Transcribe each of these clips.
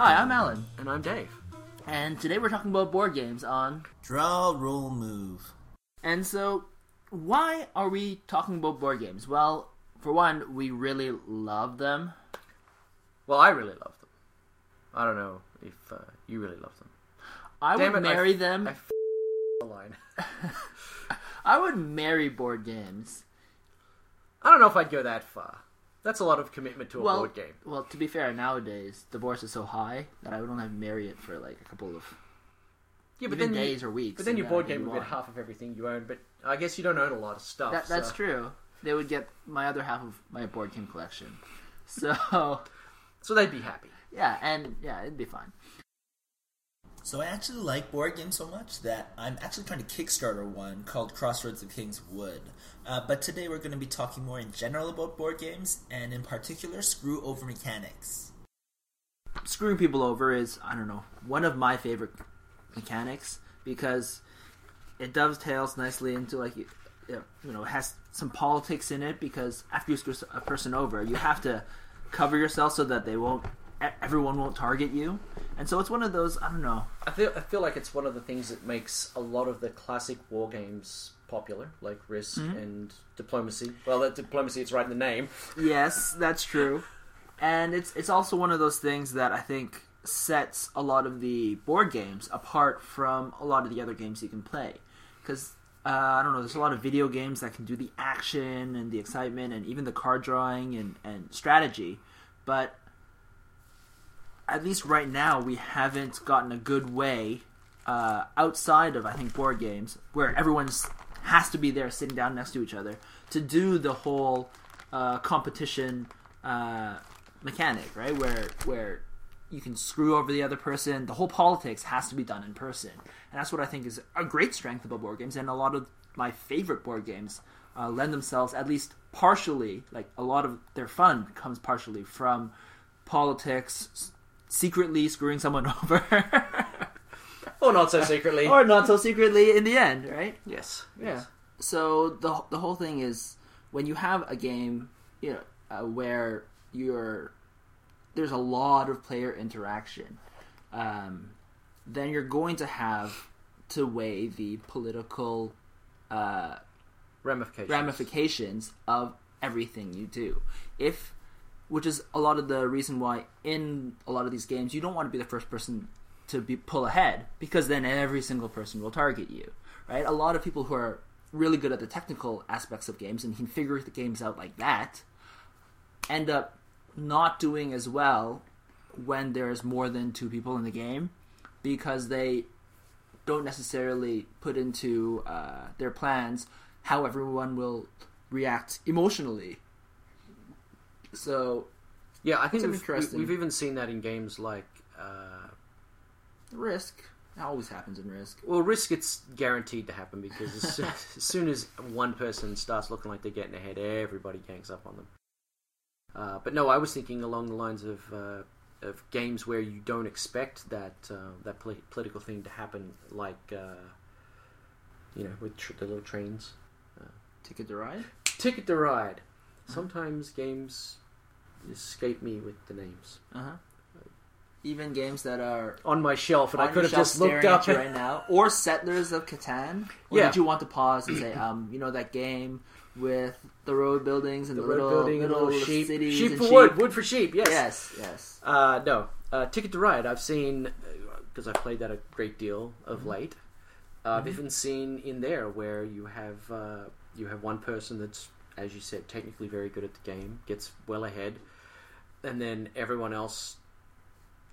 Hi, I'm Alan, And I'm Dave. and today we're talking about board games on. Draw, roll, move. And so, why are we talking about board games? Well, for one, we really love them. Well, I really love them. I don't know if uh, you really love them. I Damn would it, marry f- them. I f- the line. I would marry board games. I don't know if I'd go that far. That's a lot of commitment to a well, board game. well, to be fair, nowadays divorce is so high that I would only have to marry it for like a couple of Yeah, even days or weeks. But then your board game would get half of everything you own. But I guess you don't own a lot of stuff. That, that's so- true. They would get my other half of my board game collection. So So they'd be happy. yeah, and yeah, it'd be fine. So I actually like board games so much that I'm actually trying to Kickstarter one called Crossroads of Kings Wood. Uh, but today we're going to be talking more in general about board games, and in particular, screw over mechanics. screwing people over is I don't know one of my favorite mechanics because it dovetails nicely into like you you know has some politics in it because after you screw a person over you have to cover yourself so that they won't everyone won't target you and so it's one of those I don't know I feel I feel like it's one of the things that makes a lot of the classic war games popular, like Risk Mm-hmm. and Diplomacy. Well, that Diplomacy, it's right in the name. yes that's true and it's it's also one of those things that I think sets a lot of the board games apart from a lot of the other games you can play because uh, I don't know there's a lot of video games that can do the action and the excitement and even the card drawing and, and strategy but at least right now we haven't gotten a good way uh, outside of I think board games where everyone's has to be there sitting down next to each other to do the whole uh, competition uh, mechanic, right? Where where you can screw over the other person. The whole politics has to be done in person, and that's what I think is a great strength about board games. And a lot of my favorite board games uh, lend themselves, at least partially, like a lot of their fun comes partially from politics, secretly screwing someone over, Or not so secretly. or not so secretly in the end, right? yes. Yeah. So the the whole thing is when you have a game, you know, uh, where you're there's a lot of player interaction, um, then you're going to have to weigh the political uh, Ramifications. ramifications of everything you do. If which is a lot of the reason why in a lot of these games you don't want to be the first person to be pull ahead because then every single person will target you. Right? A lot of people who are really good at the technical aspects of games and can figure the games out like that end up not doing as well when there's more than two people in the game because they don't necessarily put into uh, their plans how everyone will react emotionally. So, Yeah, I think we've, interesting. we've even seen that in games like. Uh, risk always happens in risk. well, Risk, it's guaranteed to happen because as soon, as soon as one person starts looking like they're getting ahead, everybody gangs up on them. Uh, but no, I was thinking along the lines of uh, of games where you don't expect that uh, that poli- political thing to happen, like uh, you know, with tr- the little trains. Ticket to ride. Ticket to Ride. Sometimes games escape me with the names Uh huh. Even games that are on my shelf, and I could have just looked up at you right now, or Settlers of Catan. Or Yeah. did you want to pause and say, um, you know that game with the road buildings and the the, road little building, little, little sheep, cities sheep for sheep? wood, wood for sheep. Yes. Yes, yes. Uh, no, uh, Ticket to Ride. I've seen because I've played that a great deal of Mm-hmm. late. Uh, I've even seen in there where you have uh, you have one person that's, as you said, technically very good at the game, gets well ahead, and then everyone else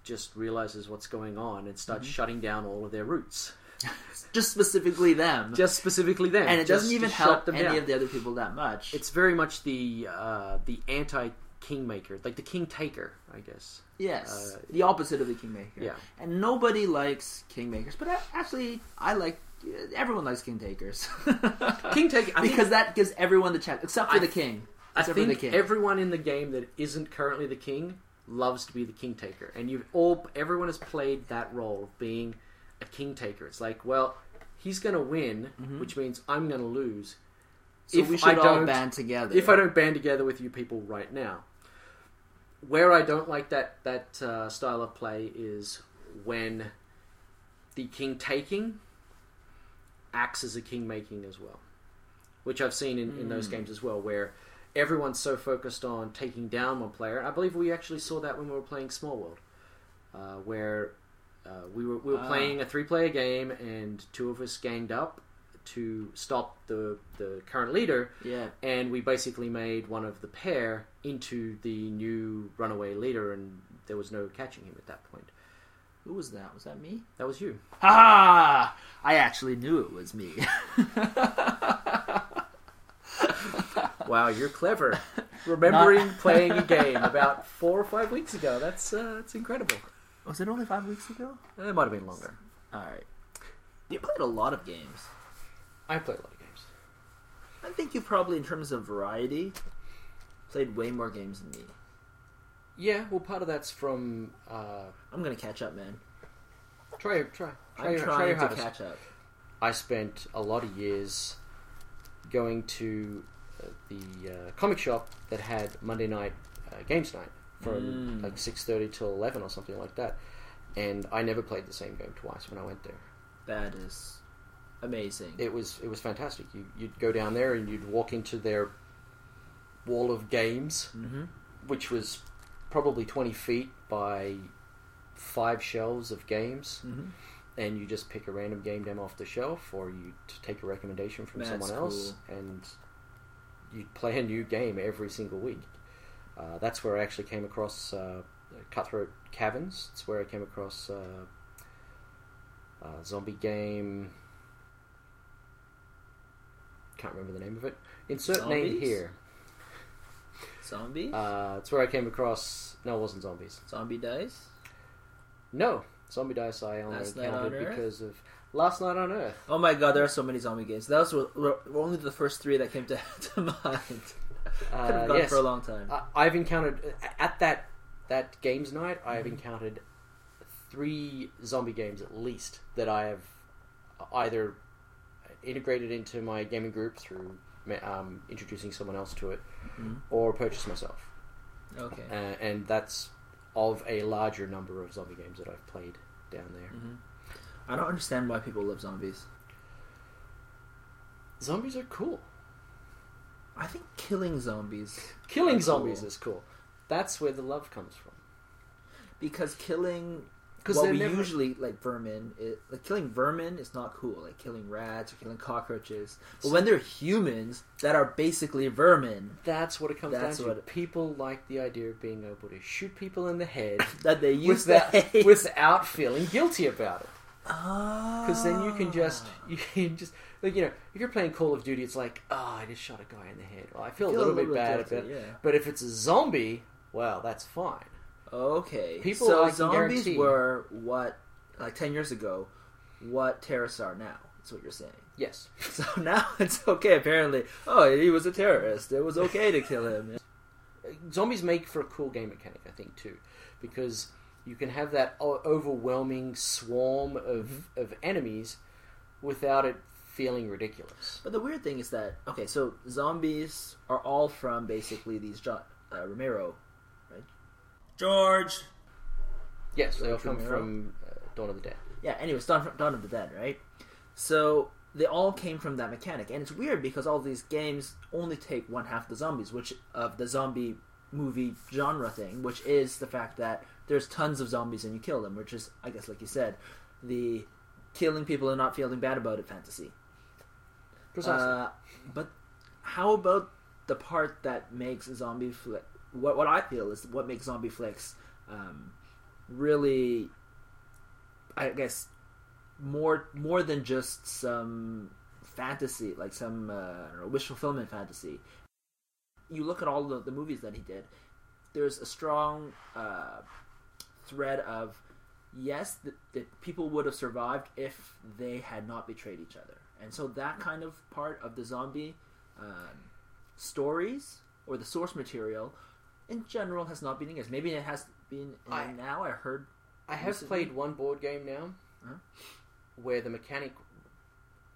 just realizes what's going on and starts Mm-hmm. shutting down all of their routes. Just specifically them. Just specifically them, and it doesn't even help them any down. of the other people that much. It's very much the uh, the anti kingmaker, like the king taker, I guess. yes, uh, the opposite of the kingmaker. Yeah. and nobody likes kingmakers, but a- actually, I like. Everyone likes king takers. King taker I think- because that gives everyone the chance, except for I- the king. I Except for think the king. everyone in the game that isn't currently the king loves to be the king taker, and you've all everyone has played that role of being a king taker. It's like, well, he's going to win, which means I'm going to lose. so if we I should all don't- band together. If I don't band together with you people right now, where I don't like that that uh, style of play is when the king taking acts as a king making as well, which I've seen in, in those games as well, where everyone's so focused on taking down one player. I believe we actually saw that when we were playing Small World, uh, where uh, we were we were Ah. playing a three player game and two of us ganged up to stop the the current leader Yeah. and we basically made one of the pair into the new runaway leader, and there was no catching him at that point. Who was that? Was that me? That was you. Ha! I actually knew it was me. Wow, you're clever. Remembering playing a game about four or five weeks ago. That's uh, that's incredible. was it only five weeks ago? It might have been longer. All right. You played a lot of games. I played a lot of games. I think you probably, in terms of variety, played way more games than me. Yeah, well, part of that's from uh, I'm gonna catch up, man. try try try I'm your, try trying your to hardest. catch up. I spent a lot of years going to uh, the uh, comic shop that had Monday night uh, games night from Mm. like six thirty till eleven or something like that, and I never played the same game twice when I went there. That is amazing. It was it was fantastic. You, you'd go down there and you'd walk into their wall of games, mm-hmm. which was probably twenty feet by five shelves of games Mm-hmm. and you just pick a random game demo off the shelf, or you take a recommendation from That's someone else, and you play a new game every single week. Uh, that's where I actually came across uh, Cutthroat Caverns. It's where I came across uh, uh, zombie game. Can't remember the name of it. Insert name here. Zombie? Uh, it's where I came across. No, it wasn't zombies. Zombie dice? No, zombie dice. I only Last Night on encountered because of Last Night on Earth. Oh my god, there are so many zombie games. Those were, were only the first three that came to, to mind. Could Uh, have gone yes. for a long time. I- I've encountered at that that games night. Mm-hmm. I've encountered three zombie games at least that I have either integrated into my gaming group through um, introducing someone else to it, Mhm. or purchase myself. Okay. Uh, and that's of a larger number of zombie games that I've played down there. Mhm. I don't understand why people love zombies. Zombies are cool. I think killing zombies Killing zombies cool. is cool. That's where the love comes from. because killing 'Cause what we never- usually like vermin. It, like killing vermin is not cool. Like killing rats or killing cockroaches. But when they're humans that are basically vermin That's what it comes down to. what- People like the idea of being able to shoot people in the head that they use without, to hate. without feeling guilty about it. Ah. Because Because then you can just you can just like you know if you're playing Call of Duty, it's like oh I just shot a guy in the head. Well, I feel, a little, bit bad guilty, about it. yeah. But if it's a zombie, well, that's fine. Okay. People, so zombies guarantee- were what like ten years ago, what terrorists are now. That's what you're saying. Yes, So now it's okay. Apparently, oh, he was a terrorist. It was okay to kill him. zombies make for a cool game mechanic, I think too, because you can have that overwhelming swarm of of enemies without it feeling ridiculous. But the weird thing is that okay, so zombies are all from basically these John uh, Romero. George. Yes, they all come Romero? from uh, Dawn of the Dead. Yeah. Anyways, Dawn, Dawn of the Dead, right? So they all came from that mechanic, and it's weird because all these games only take one half the zombies, which of the zombie movie genre thing, which is the fact that there's tons of zombies and you kill them, which is, I guess, like you said, the killing people and not feeling bad about it fantasy. Precisely. Uh, but how about the part that makes a zombie flick? What what I feel is what makes zombie flicks um, really, I guess, more more than just some fantasy, like some uh, wish fulfillment fantasy. You look at all the, the movies that he did. There's a strong uh, thread of yes, that people would have survived if they had not betrayed each other. And so that kind of part of the zombie um, stories or the source material in general has not been engaged. Maybe it has been I- now. I heard I have recently- played one board game now Uh-huh. where the mechanic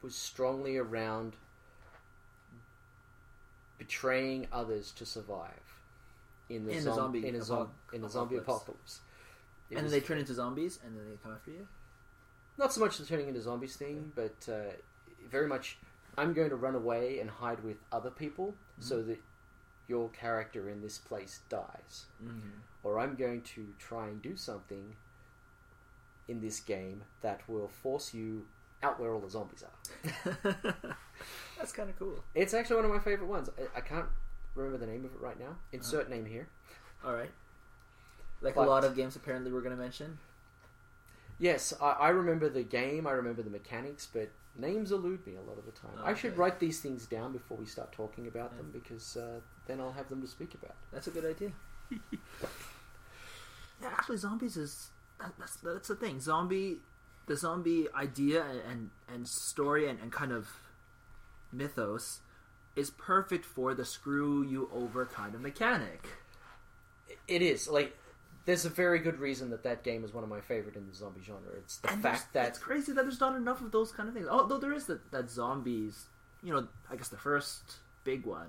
was strongly around betraying others to survive. in the, In zom- zombie in a zom- in a zombie apocalypse. It and was then they turn into zombies, and then they come after you. not so much the turning into zombies thing, but uh, very much I'm going to run away and hide with other people Mm-hmm. so that your character in this place dies, Mm-hmm. or I'm going to try and do something in this game that will force you out where all the zombies are. That's kind of cool. It's actually one of my favorite ones. I, I can't remember the name of it right now. Insert name here. All right. Like But- a lot of games, apparently, we're going to mention. Yes, I, I remember the game. I remember the mechanics, but names elude me a lot of the time. I should Okay. write these things down before we start talking about them because uh, then I'll have them to speak about. That's a good idea. yeah, actually, zombies is that, that's that's the thing. Zombie, the zombie idea and and, and story and, and kind of mythos is perfect for the screw you over kind of mechanic. It is like there's a very good reason that that game is one of my favorite in the zombie genre. It's the and fact that it's crazy that there's not enough of those kind of things. Although there is that that zombies, you know, I guess the first big one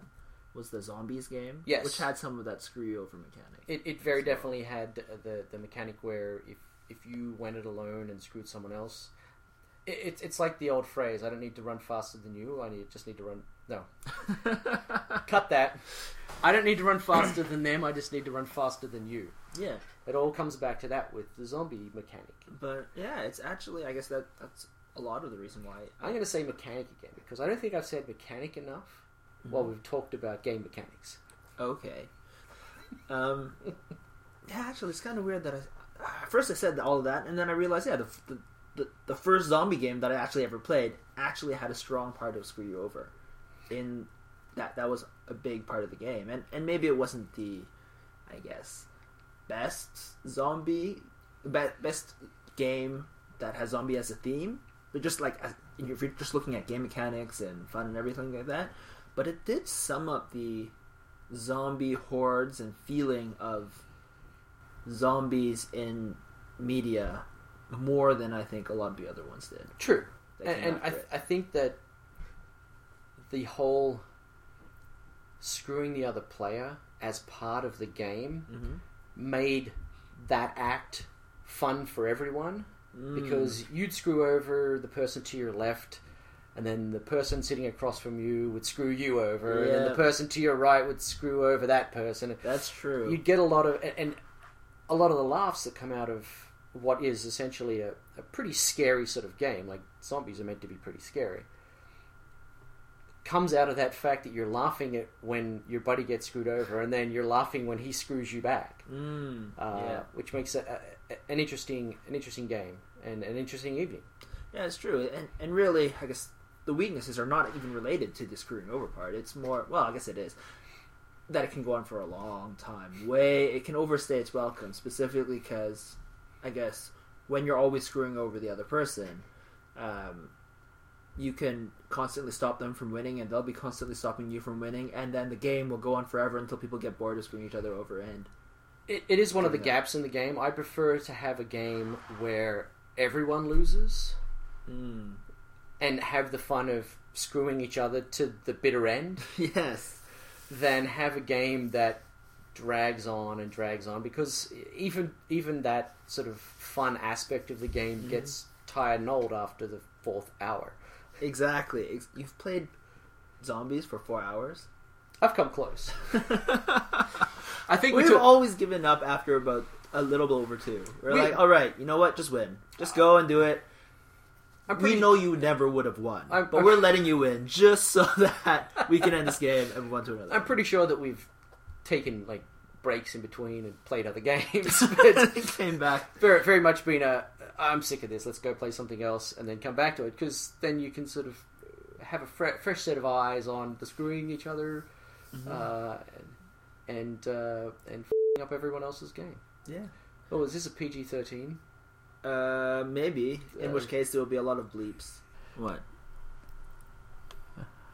was the zombies game, Yes. which had some of that screw you over mechanic. it, it very definitely had the the mechanic where if if you went it alone and screwed someone else. it- It's it's like the old phrase. I don't need to run faster than you. I need, just need to run. No, cut that. I don't need to run faster than them. I just need to run faster than you. Yeah, It all comes back to that with the zombie mechanic. but yeah, it's actually I guess that that's a lot of the reason why. I'm going to say mechanic again because I don't think I've said mechanic enough while we've talked about game mechanics. Okay. Um. yeah, actually, it's kind of weird that I first I said all of that, and then I realized, yeah, the, the the the first zombie game that I actually ever played actually had a strong part of screw you over. In that that was a big part of the game, and and maybe it wasn't the, I guess, best zombie, be, best game that has zombie as a theme, but just like as, if you're just looking at game mechanics and fun and everything like that, but it did sum up the zombie hordes and feeling of zombies in media more than I think a lot of the other ones did. True, and, and I, th- I think that the whole screwing the other player as part of the game Mhm. Made that act fun for everyone Mm. because you'd screw over the person to your left. And then the person sitting across from you would screw you over, and then the person to your right would screw over that person. that's true. you'd get a lot of and- and a lot of the laughs that come out of what is essentially a, a pretty scary sort of game like zombies are meant to be pretty scary comes out of that fact that you're laughing at when your buddy gets screwed over and then you're laughing when he screws you back Mm, uh, yeah, which makes it a, a- an interesting an interesting game and an interesting evening yeah, it's true. And and really, I guess the weaknesses are not even related to the screwing over part. It's more well, I guess it is that it can go on for a long time. Way it can overstay its welcome, specifically because I guess when you're always screwing over the other person, um, you can constantly stop them from winning, and they'll be constantly stopping you from winning, and then the game will go on forever until people get bored of screwing each other over. And it, it is one of the gaps in the game i prefer to have a game where everyone loses mm. and have the fun of screwing each other to the bitter end yes, than have a game that drags on and drags on because even even that sort of fun aspect of the game gets tired and old after the fourth hour. Exactly. You've played zombies for four hours. I've come close. I think we We've took. always given up after about a little bit over two. We're We- like, all right, you know what? Just win. Just go and do it. Pretty, we know you never would have won, I'm- but we're letting you win just so that we can end this game and move on to another. I'm pretty sure that we've taken like breaks in between and played other games. but came back. very very much been a I'm sick of this. Let's go play something else and then come back to it because then you can sort of have a fre- fresh set of eyes on the screwing each other uh, and and, uh, and f***ing up everyone else's game. Yeah. Oh, is this a PG thirteen? Uh, maybe. In Uh, which case there will be a lot of bleeps. What?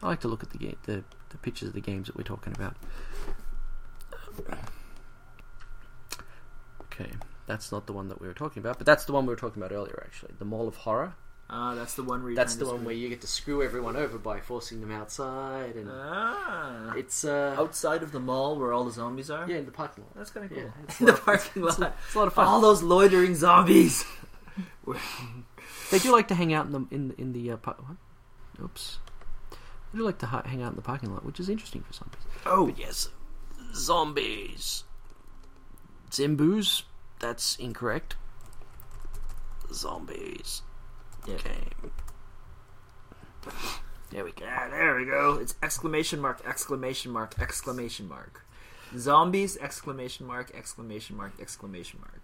I like to look at the game, the the pictures of the games that we're talking about. Okay, that's not the one that we were talking about, but that's the one we were talking about earlier. Actually, the Mall of Horror. Uh, that's the one where you're That's the one where you get to screw everyone over by forcing them outside, and Ah. it's uh, outside of the mall where all the zombies are. yeah, in the parking lot. that's kind of cool. Yeah, it's in the lot- parking lot. It's a lot of fun. All those loitering zombies. They do like to hang out in the in in the uh, par- what? Oops. They do like to hi- hang out in the parking lot, which is interesting for zombies. Oh, But yes, zombies. Zimbus. That's incorrect. Zombies. Yeah. Game. There we go. Ah, there we go. It's exclamation mark, exclamation mark, exclamation mark. Zombies, exclamation mark, exclamation mark, exclamation mark.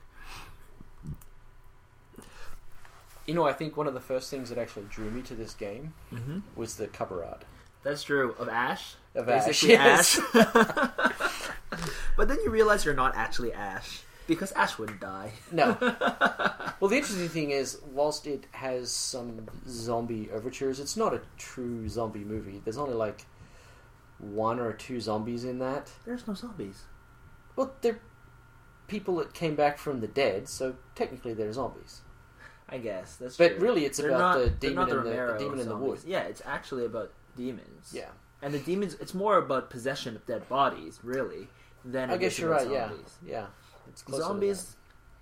You know, I think one of the first things that actually drew me to this game Mm-hmm. was the cover art. That's true. Of Ash? Of Ash, yes. Ash. but then you realize you're not actually Ash. Because Ash wouldn't die. No. well, the interesting thing is, whilst it has some zombie overtures, it's not a true zombie movie. There's only like one or two zombies in that. There's no zombies. Well, they're people that came back from the dead, so technically they're zombies. I guess. That's But true. really, it's They're about not- the demon not in the, the demon in the wood. zombies. Yeah, it's actually about demons. Yeah, And the demons, it's more about possession of dead bodies, really, than I guess you're right. Yeah, yeah. It's Zombies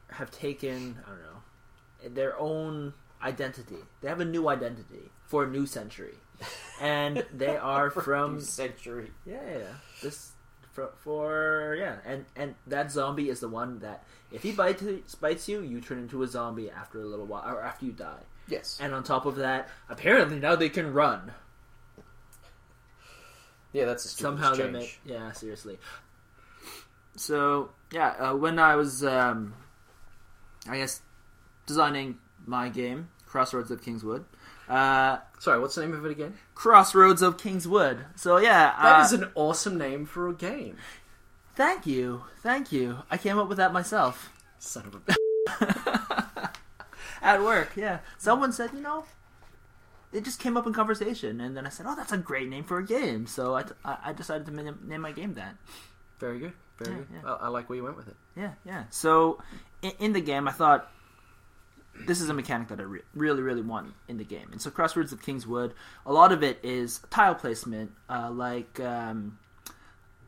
have taken, I don't know, their own identity. They have a new identity for a new century. And they are from new century. yeah, yeah. This for, for yeah, and and that zombie is the one that if he bites bites you, you turn into a zombie after a little while or after you die. Yes. And on top of that, apparently now they can run. yeah, that's a stupid Somehow they make yeah, seriously. So yeah, uh, when I was um, I guess designing my game, Crossroads of Kingswood. Uh, Sorry, what's the name of it again? Crossroads of Kingswood. So yeah, That uh, is an awesome name for a game. thank you, thank you. I came up with that myself. Son of a. at work. Yeah, someone said, you know, it just came up in conversation, and then I said, oh, that's a great name for a game. So I, I I decided to name my game that. Very good. Very Yeah, good. yeah. I, I like where you went with it. Yeah, yeah. So in, in the game, I thought this is a mechanic that I re- really, really want in the game. And so Crossroads of Kingswood, a lot of it is tile placement, uh, like um,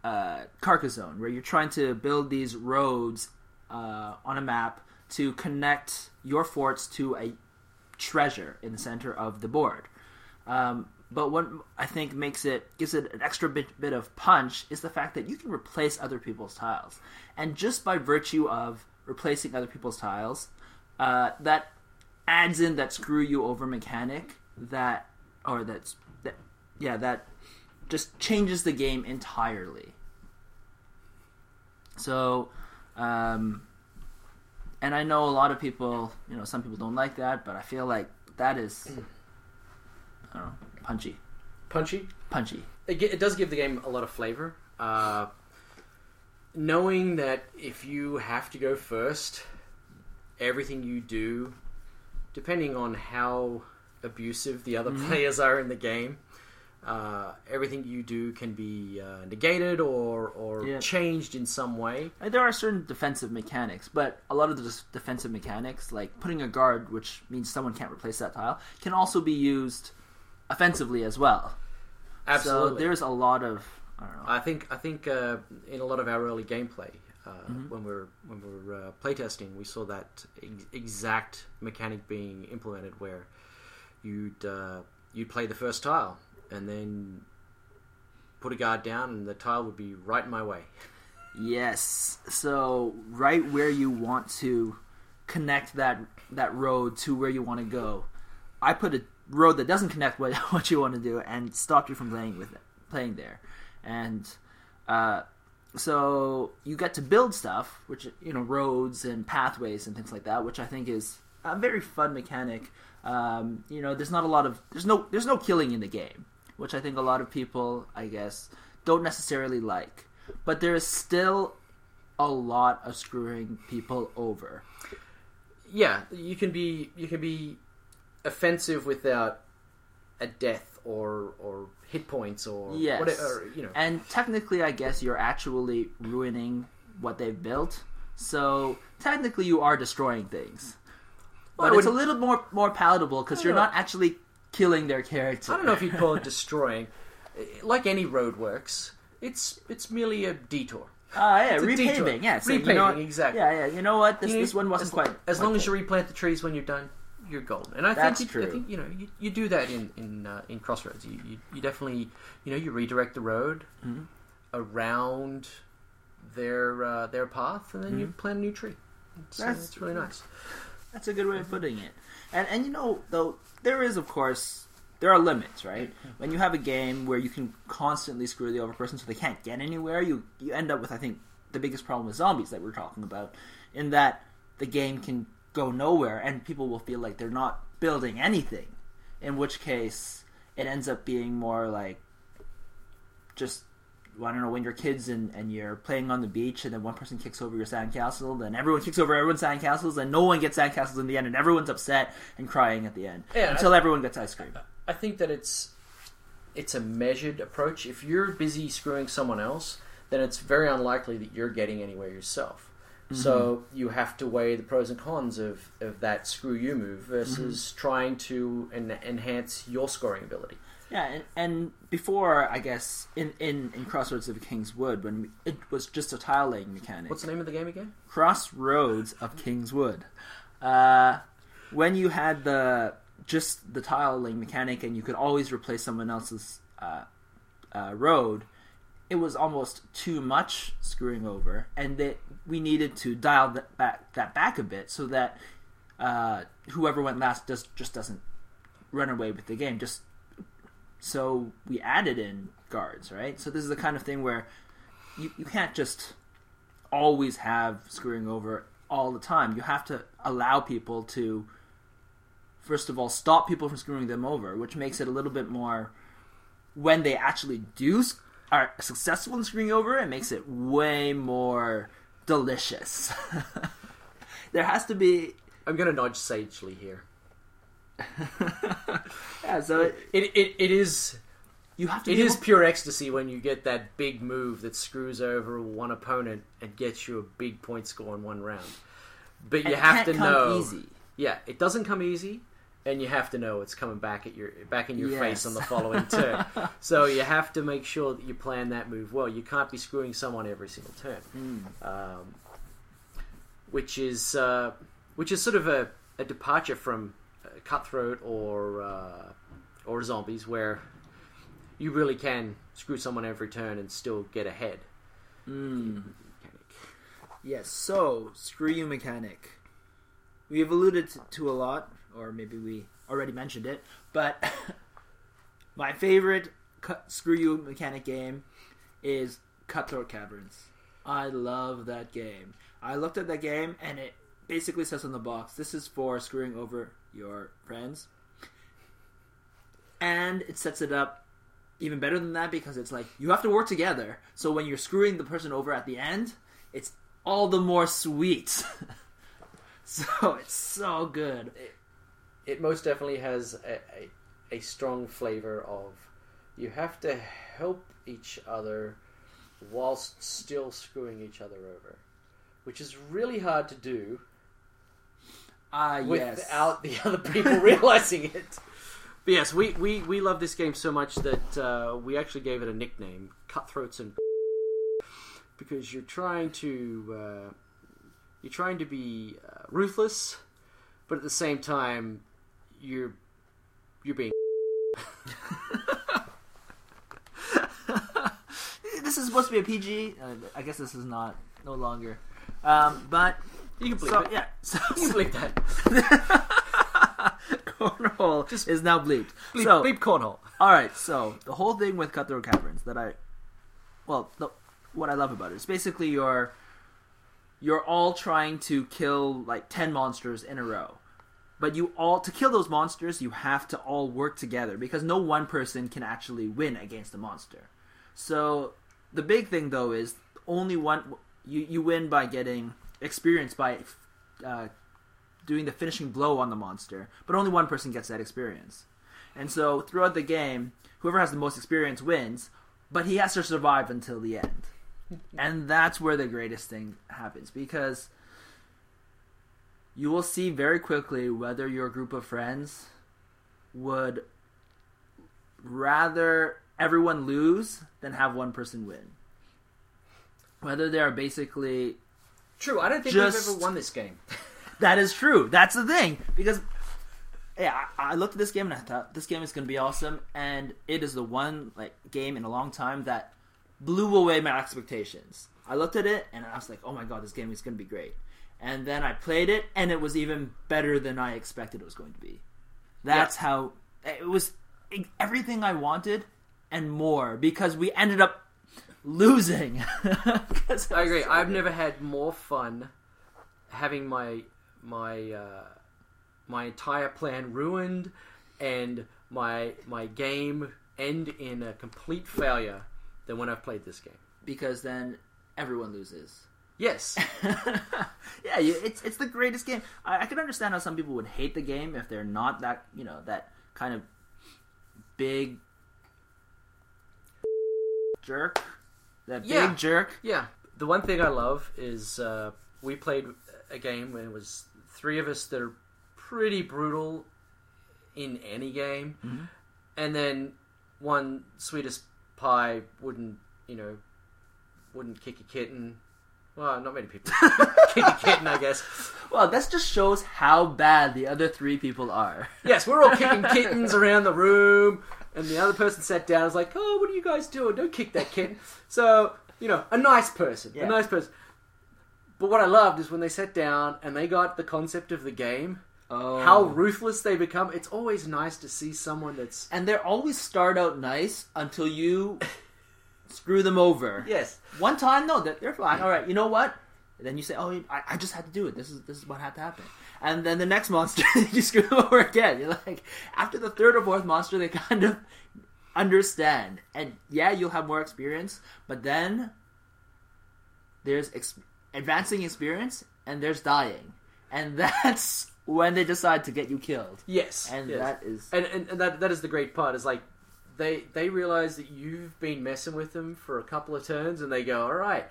uh, Carcassonne, where you're trying to build these roads uh, on a map to connect your forts to a treasure in the center of the board. Um, but what I think makes it gives it an extra bit, bit of punch is the fact that you can replace other people's tiles, and just by virtue of replacing other people's tiles, uh, that adds in that screw you over mechanic that, or that's that, yeah, that just changes the game entirely. So, um, and I know a lot of people, you know, some people don't like that, but I feel like that is, I don't know, punchy, Punchy. punchy. It, it does give the game a lot of flavor. Uh, knowing that if you have to go first, everything you do, depending on how abusive the other players are in the game, uh, everything you do can be uh, negated or or Yeah. changed in some way. There are certain defensive mechanics, but a lot of the defensive mechanics, like putting a guard, which means someone can't replace that tile, can also be used offensively as well. So Absolutely. there's a lot of I don't know. I think I think uh, in a lot of our early gameplay, uh, when we are when we were uh, playtesting, we saw that ex- exact mechanic being implemented, where you'd uh, you'd play the first tile and then put a guard down, and the tile would be right in my way. Yes. So right where you want to connect that that road to where you want to go, I put a road that doesn't connect what what you want to do and stop you from playing with it, playing there, and uh, so you get to build stuff, which you know roads and pathways and things like that, which I think is a very fun mechanic. Um, you know, there's not a lot of there's no there's no killing in the game, which I think a lot of people, I guess, don't necessarily like. But there is still a lot of screwing people over. Yeah, you can be you can be offensive without a death or or hit points or Yes. whatever. You know, And technically, I guess you're actually ruining what they've built. So technically, you are destroying things. but I it's a little more more palatable because you're know. not actually killing their character. I don't know if you'd call it destroying. Like any roadworks, it's it's merely a detour. Ah, yeah, It's repaving. Yeah, so you Repaving, know exactly. Yeah, yeah. You know what? This You this one wasn't as, quite. As quite long as you replant the trees when you're done, you're golden. And I That's think you. I think you know you, you do that in in uh, in Crossroads. You, you you definitely you know you redirect the road Mm-hmm. around their uh, their path, and then you plant a new tree. It's, uh, That's- really nice. That's a good way of putting it. And and you know though there is of course there are limits, right? When you have a game where you can constantly screw the other person so they can't get anywhere, you you end up with I think the biggest problem with zombies that we're talking about, in that the game can go nowhere and people will feel like they're not building anything. In which case it ends up being more like just I don't know when you're kids and, and you're playing on the beach and then one person kicks over your sandcastle, then everyone kicks over everyone's sandcastles and no one gets sandcastles in the end and everyone's upset and crying at the end Yeah, until everyone gets ice cream. I think that it's it's a measured approach. If you're busy screwing someone else, then it's very unlikely that you're getting anywhere yourself. So you have to weigh the pros and cons of, of that screw you move versus trying to en- enhance your scoring ability. Yeah, and, and before I guess in, in, in Crossroads of King's Wood when it was just a tile laying mechanic. What's the name of the game again? Crossroads of King's Wood. Uh, when you had the just the tile laying mechanic and you could always replace someone else's uh, uh, road, it was almost too much screwing over, and that we needed to dial that back that back a bit so that uh, whoever went last does just doesn't run away with the game. Just so we added in guards, right? So this is the kind of thing where you, you can't just always have screwing over all the time. You have to allow people to, first of all, stop people from screwing them over, which makes it a little bit more. When they actually do are successful in screwing over, it makes it way more delicious. there has to be, I'm to nudge sagely here. yeah. So it, It, it, it is you have to. it able- pure ecstasy when you get that big move that screws over one opponent and gets you a big point score in one round. But and you have to come know easy. Yeah, it doesn't come easy, and you have to know it's coming back at your back in your Yes. face on the following turn. so you have to make sure that you plan that move well. You can't be screwing someone every single turn, Hmm. um, which is uh, which is sort of a, a departure from uh, cutthroat or uh, or zombies, where you really can screw someone every turn and still get ahead. Yes, so screw you mechanic. We have alluded to, to a lot, or maybe we already mentioned it, but my favorite cut, screw you mechanic game is Cutthroat Caverns. I love that game. I looked at that game and it basically says on the box, this is for screwing over your friends. And it sets it up even better than that because it's like you have to work together. So when you're screwing the person over at the end, it's all the more sweet. so it's so good. it most definitely has a, a, a strong flavor of you have to help each other whilst still screwing each other over, which is really hard to do Ah, yes. without the other people realizing it. But yes, we, we, we love this game so much that uh, we actually gave it a nickname, Cutthroats and because you're trying to uh, you're trying to be uh, ruthless, but at the same time you're you're being this is supposed to be a PG. Uh, I guess this is not no longer. Um, but you can believe so it. yeah, so, You can bleep that. cornhole Just is now bleeped. Bleep, so bleep cornhole. All right, so the whole thing with Cutthroat Caverns that I, well, the, what I love about it is basically you're, you're all trying to kill like ten monsters in a row, but you all to kill those monsters you have to all work together because no one person can actually win against a monster. So the big thing though is only one you you win by getting experience by uh, doing the finishing blow on the monster, but only one person gets that experience. And so throughout the game, whoever has the most experience wins, but he has to survive until the end. and that's where the greatest thing happens because you will see very quickly whether your group of friends would rather everyone lose than have one person win. Whether they are basically True, I don't think Just- we've ever won this game. That is true. That's the thing because yeah, I, I looked at this game and I thought this game is going to be awesome, and it is the one like game in a long time that blew away my expectations. I looked at it and I was like, "Oh my god, this game is going to be great!" And then I played it, and it was even better than I expected it was going to be. That's how it was. Everything I wanted and more because we ended up losing. I agree. I've never had more fun having my my uh, my entire plan ruined and my my game end in a complete failure than when I've played this game. because then everyone loses. Yes, yeah, it's it's the greatest game. I, I can understand how some people would hate the game if they're not that you know that kind of big jerk, that Yeah. big jerk. yeah. The one thing I love is uh, we played a game when it was three of us that are pretty brutal in any game, and then one sweetest pie wouldn't you know wouldn't kick a kitten. Well, not many people kick a kitten, I guess. Well, that just shows how bad the other three people are. Yes, we're all kicking kittens around the room, and the other person sat down. and was like, "Oh, what are you guys doing? Don't kick that kitten." So you know, a nice person, Yeah. a nice person. But what I loved is when they sat down and they got the concept of the game, Oh, how ruthless they become. It's always nice to see someone that's and they're always start out nice until you screw them over. yes, One time, no, they're, they're fine. All right, you know what? And then you say, "Oh, I, I just had to do it. This is this is what had to happen." And then the next monster, you screw them over again. You're like, after the third or fourth monster, they kind of understand. And yeah, you'll have more experience, but then there's ex- advancing experience, and there's dying, and that's when they decide to get you killed. yes, And yes. that is and, and, and that that is the great part is like they they realize that you've been messing with them for a couple of turns and they go all right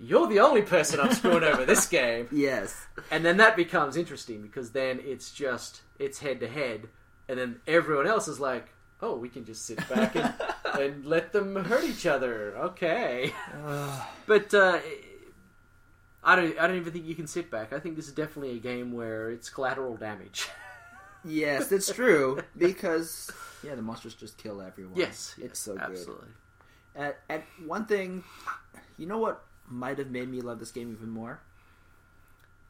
you're the only person i'm screwing over this game yes, and then that becomes interesting because then it's just it's head to head and then everyone else is like oh we can just sit back and, and let them hurt each other okay but uh I don't. I don't even think you can sit back. I think this is definitely a game where it's collateral damage. yes, that's true because yeah, the monsters just kill everyone. yes, it's yes, so good. absolutely. And, and one thing, you know what might have made me love this game even more?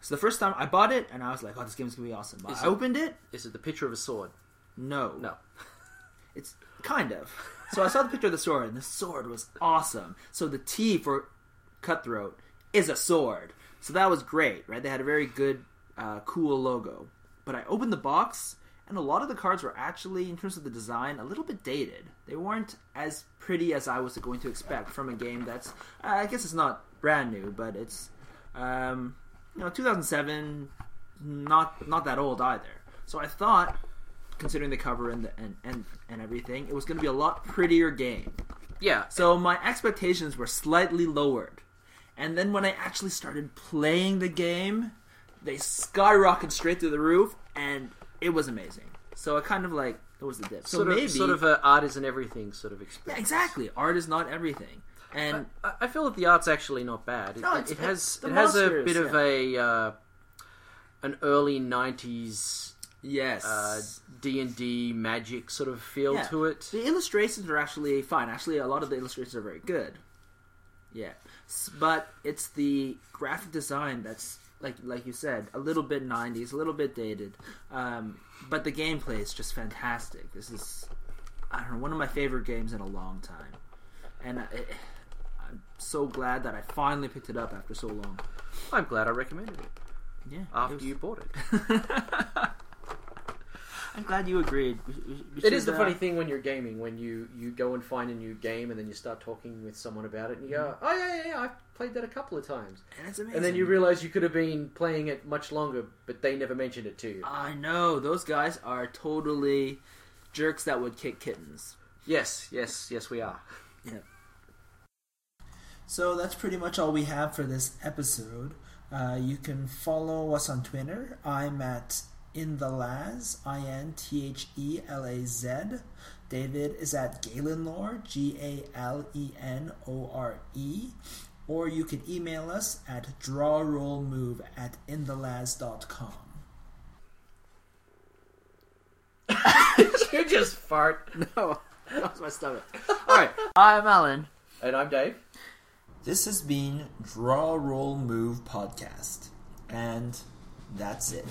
So the first time I bought it, and I was like, "Oh, this game's gonna be awesome." But Is I it- opened it. Is it the picture of a sword? No, No. it's kind of. So I saw the picture of the sword, and the sword was awesome. So the T for cutthroat is a sword. So that was great, right? They had a very good, uh, cool logo. But I opened the box, and a lot of the cards were actually, in terms of the design, a little bit dated. They weren't as pretty as I was going to expect from a game that's, uh, I guess it's not brand new, but it's, um, you know, 2007, not not that old either. So I thought, considering the cover and the, and, and and everything, it was going to be a lot prettier game. Yeah. So my expectations were slightly lowered. And then when I actually started playing the game, they skyrocketed straight through the roof, and it was amazing. So it kind of like it was the dip. So sort maybe of, sort of a art isn't everything sort of experience. yeah, exactly. Art is not everything, and I, I feel that the art's actually not bad. It, No, it, it's- it has it has a bit of a uh, an early '90s yes, uh, D and D magic sort of feel Yeah. to it. The illustrations are actually fine. Actually, a lot of the illustrations are very good. Yeah, but it's the graphic design that's like like you said, a little bit '90s, a little bit dated. Um, but the gameplay is just fantastic. This is I don't know one of my favorite games in a long time, and I, I'm so glad that I finally picked it up after so long. I'm glad I recommended it Yeah, after it was- you bought it. I'm glad you agreed. We- we- we It is the uh, funny thing when you're gaming when you you go and find a new game and then you start talking with someone about it and you go, oh yeah yeah yeah I've played that a couple of times, and it's amazing. and then you realize you could have been playing it much longer, but they never mentioned it to you. I know those guys are totally jerks that would kick kittens. Yes yes yes we are. So that's pretty much all we have for this episode. Uh, you can follow us on Twitter. I'm at in the Laz, I N T H E L A Z. David is at Galenore, G A L E N O R E. Or you can email us at drawrollmove at inthelaz.com. you just fart. No, that was my stomach. All right, I'm Alan. And I'm Dave. This has been Draw Roll Move Podcast. And that's it.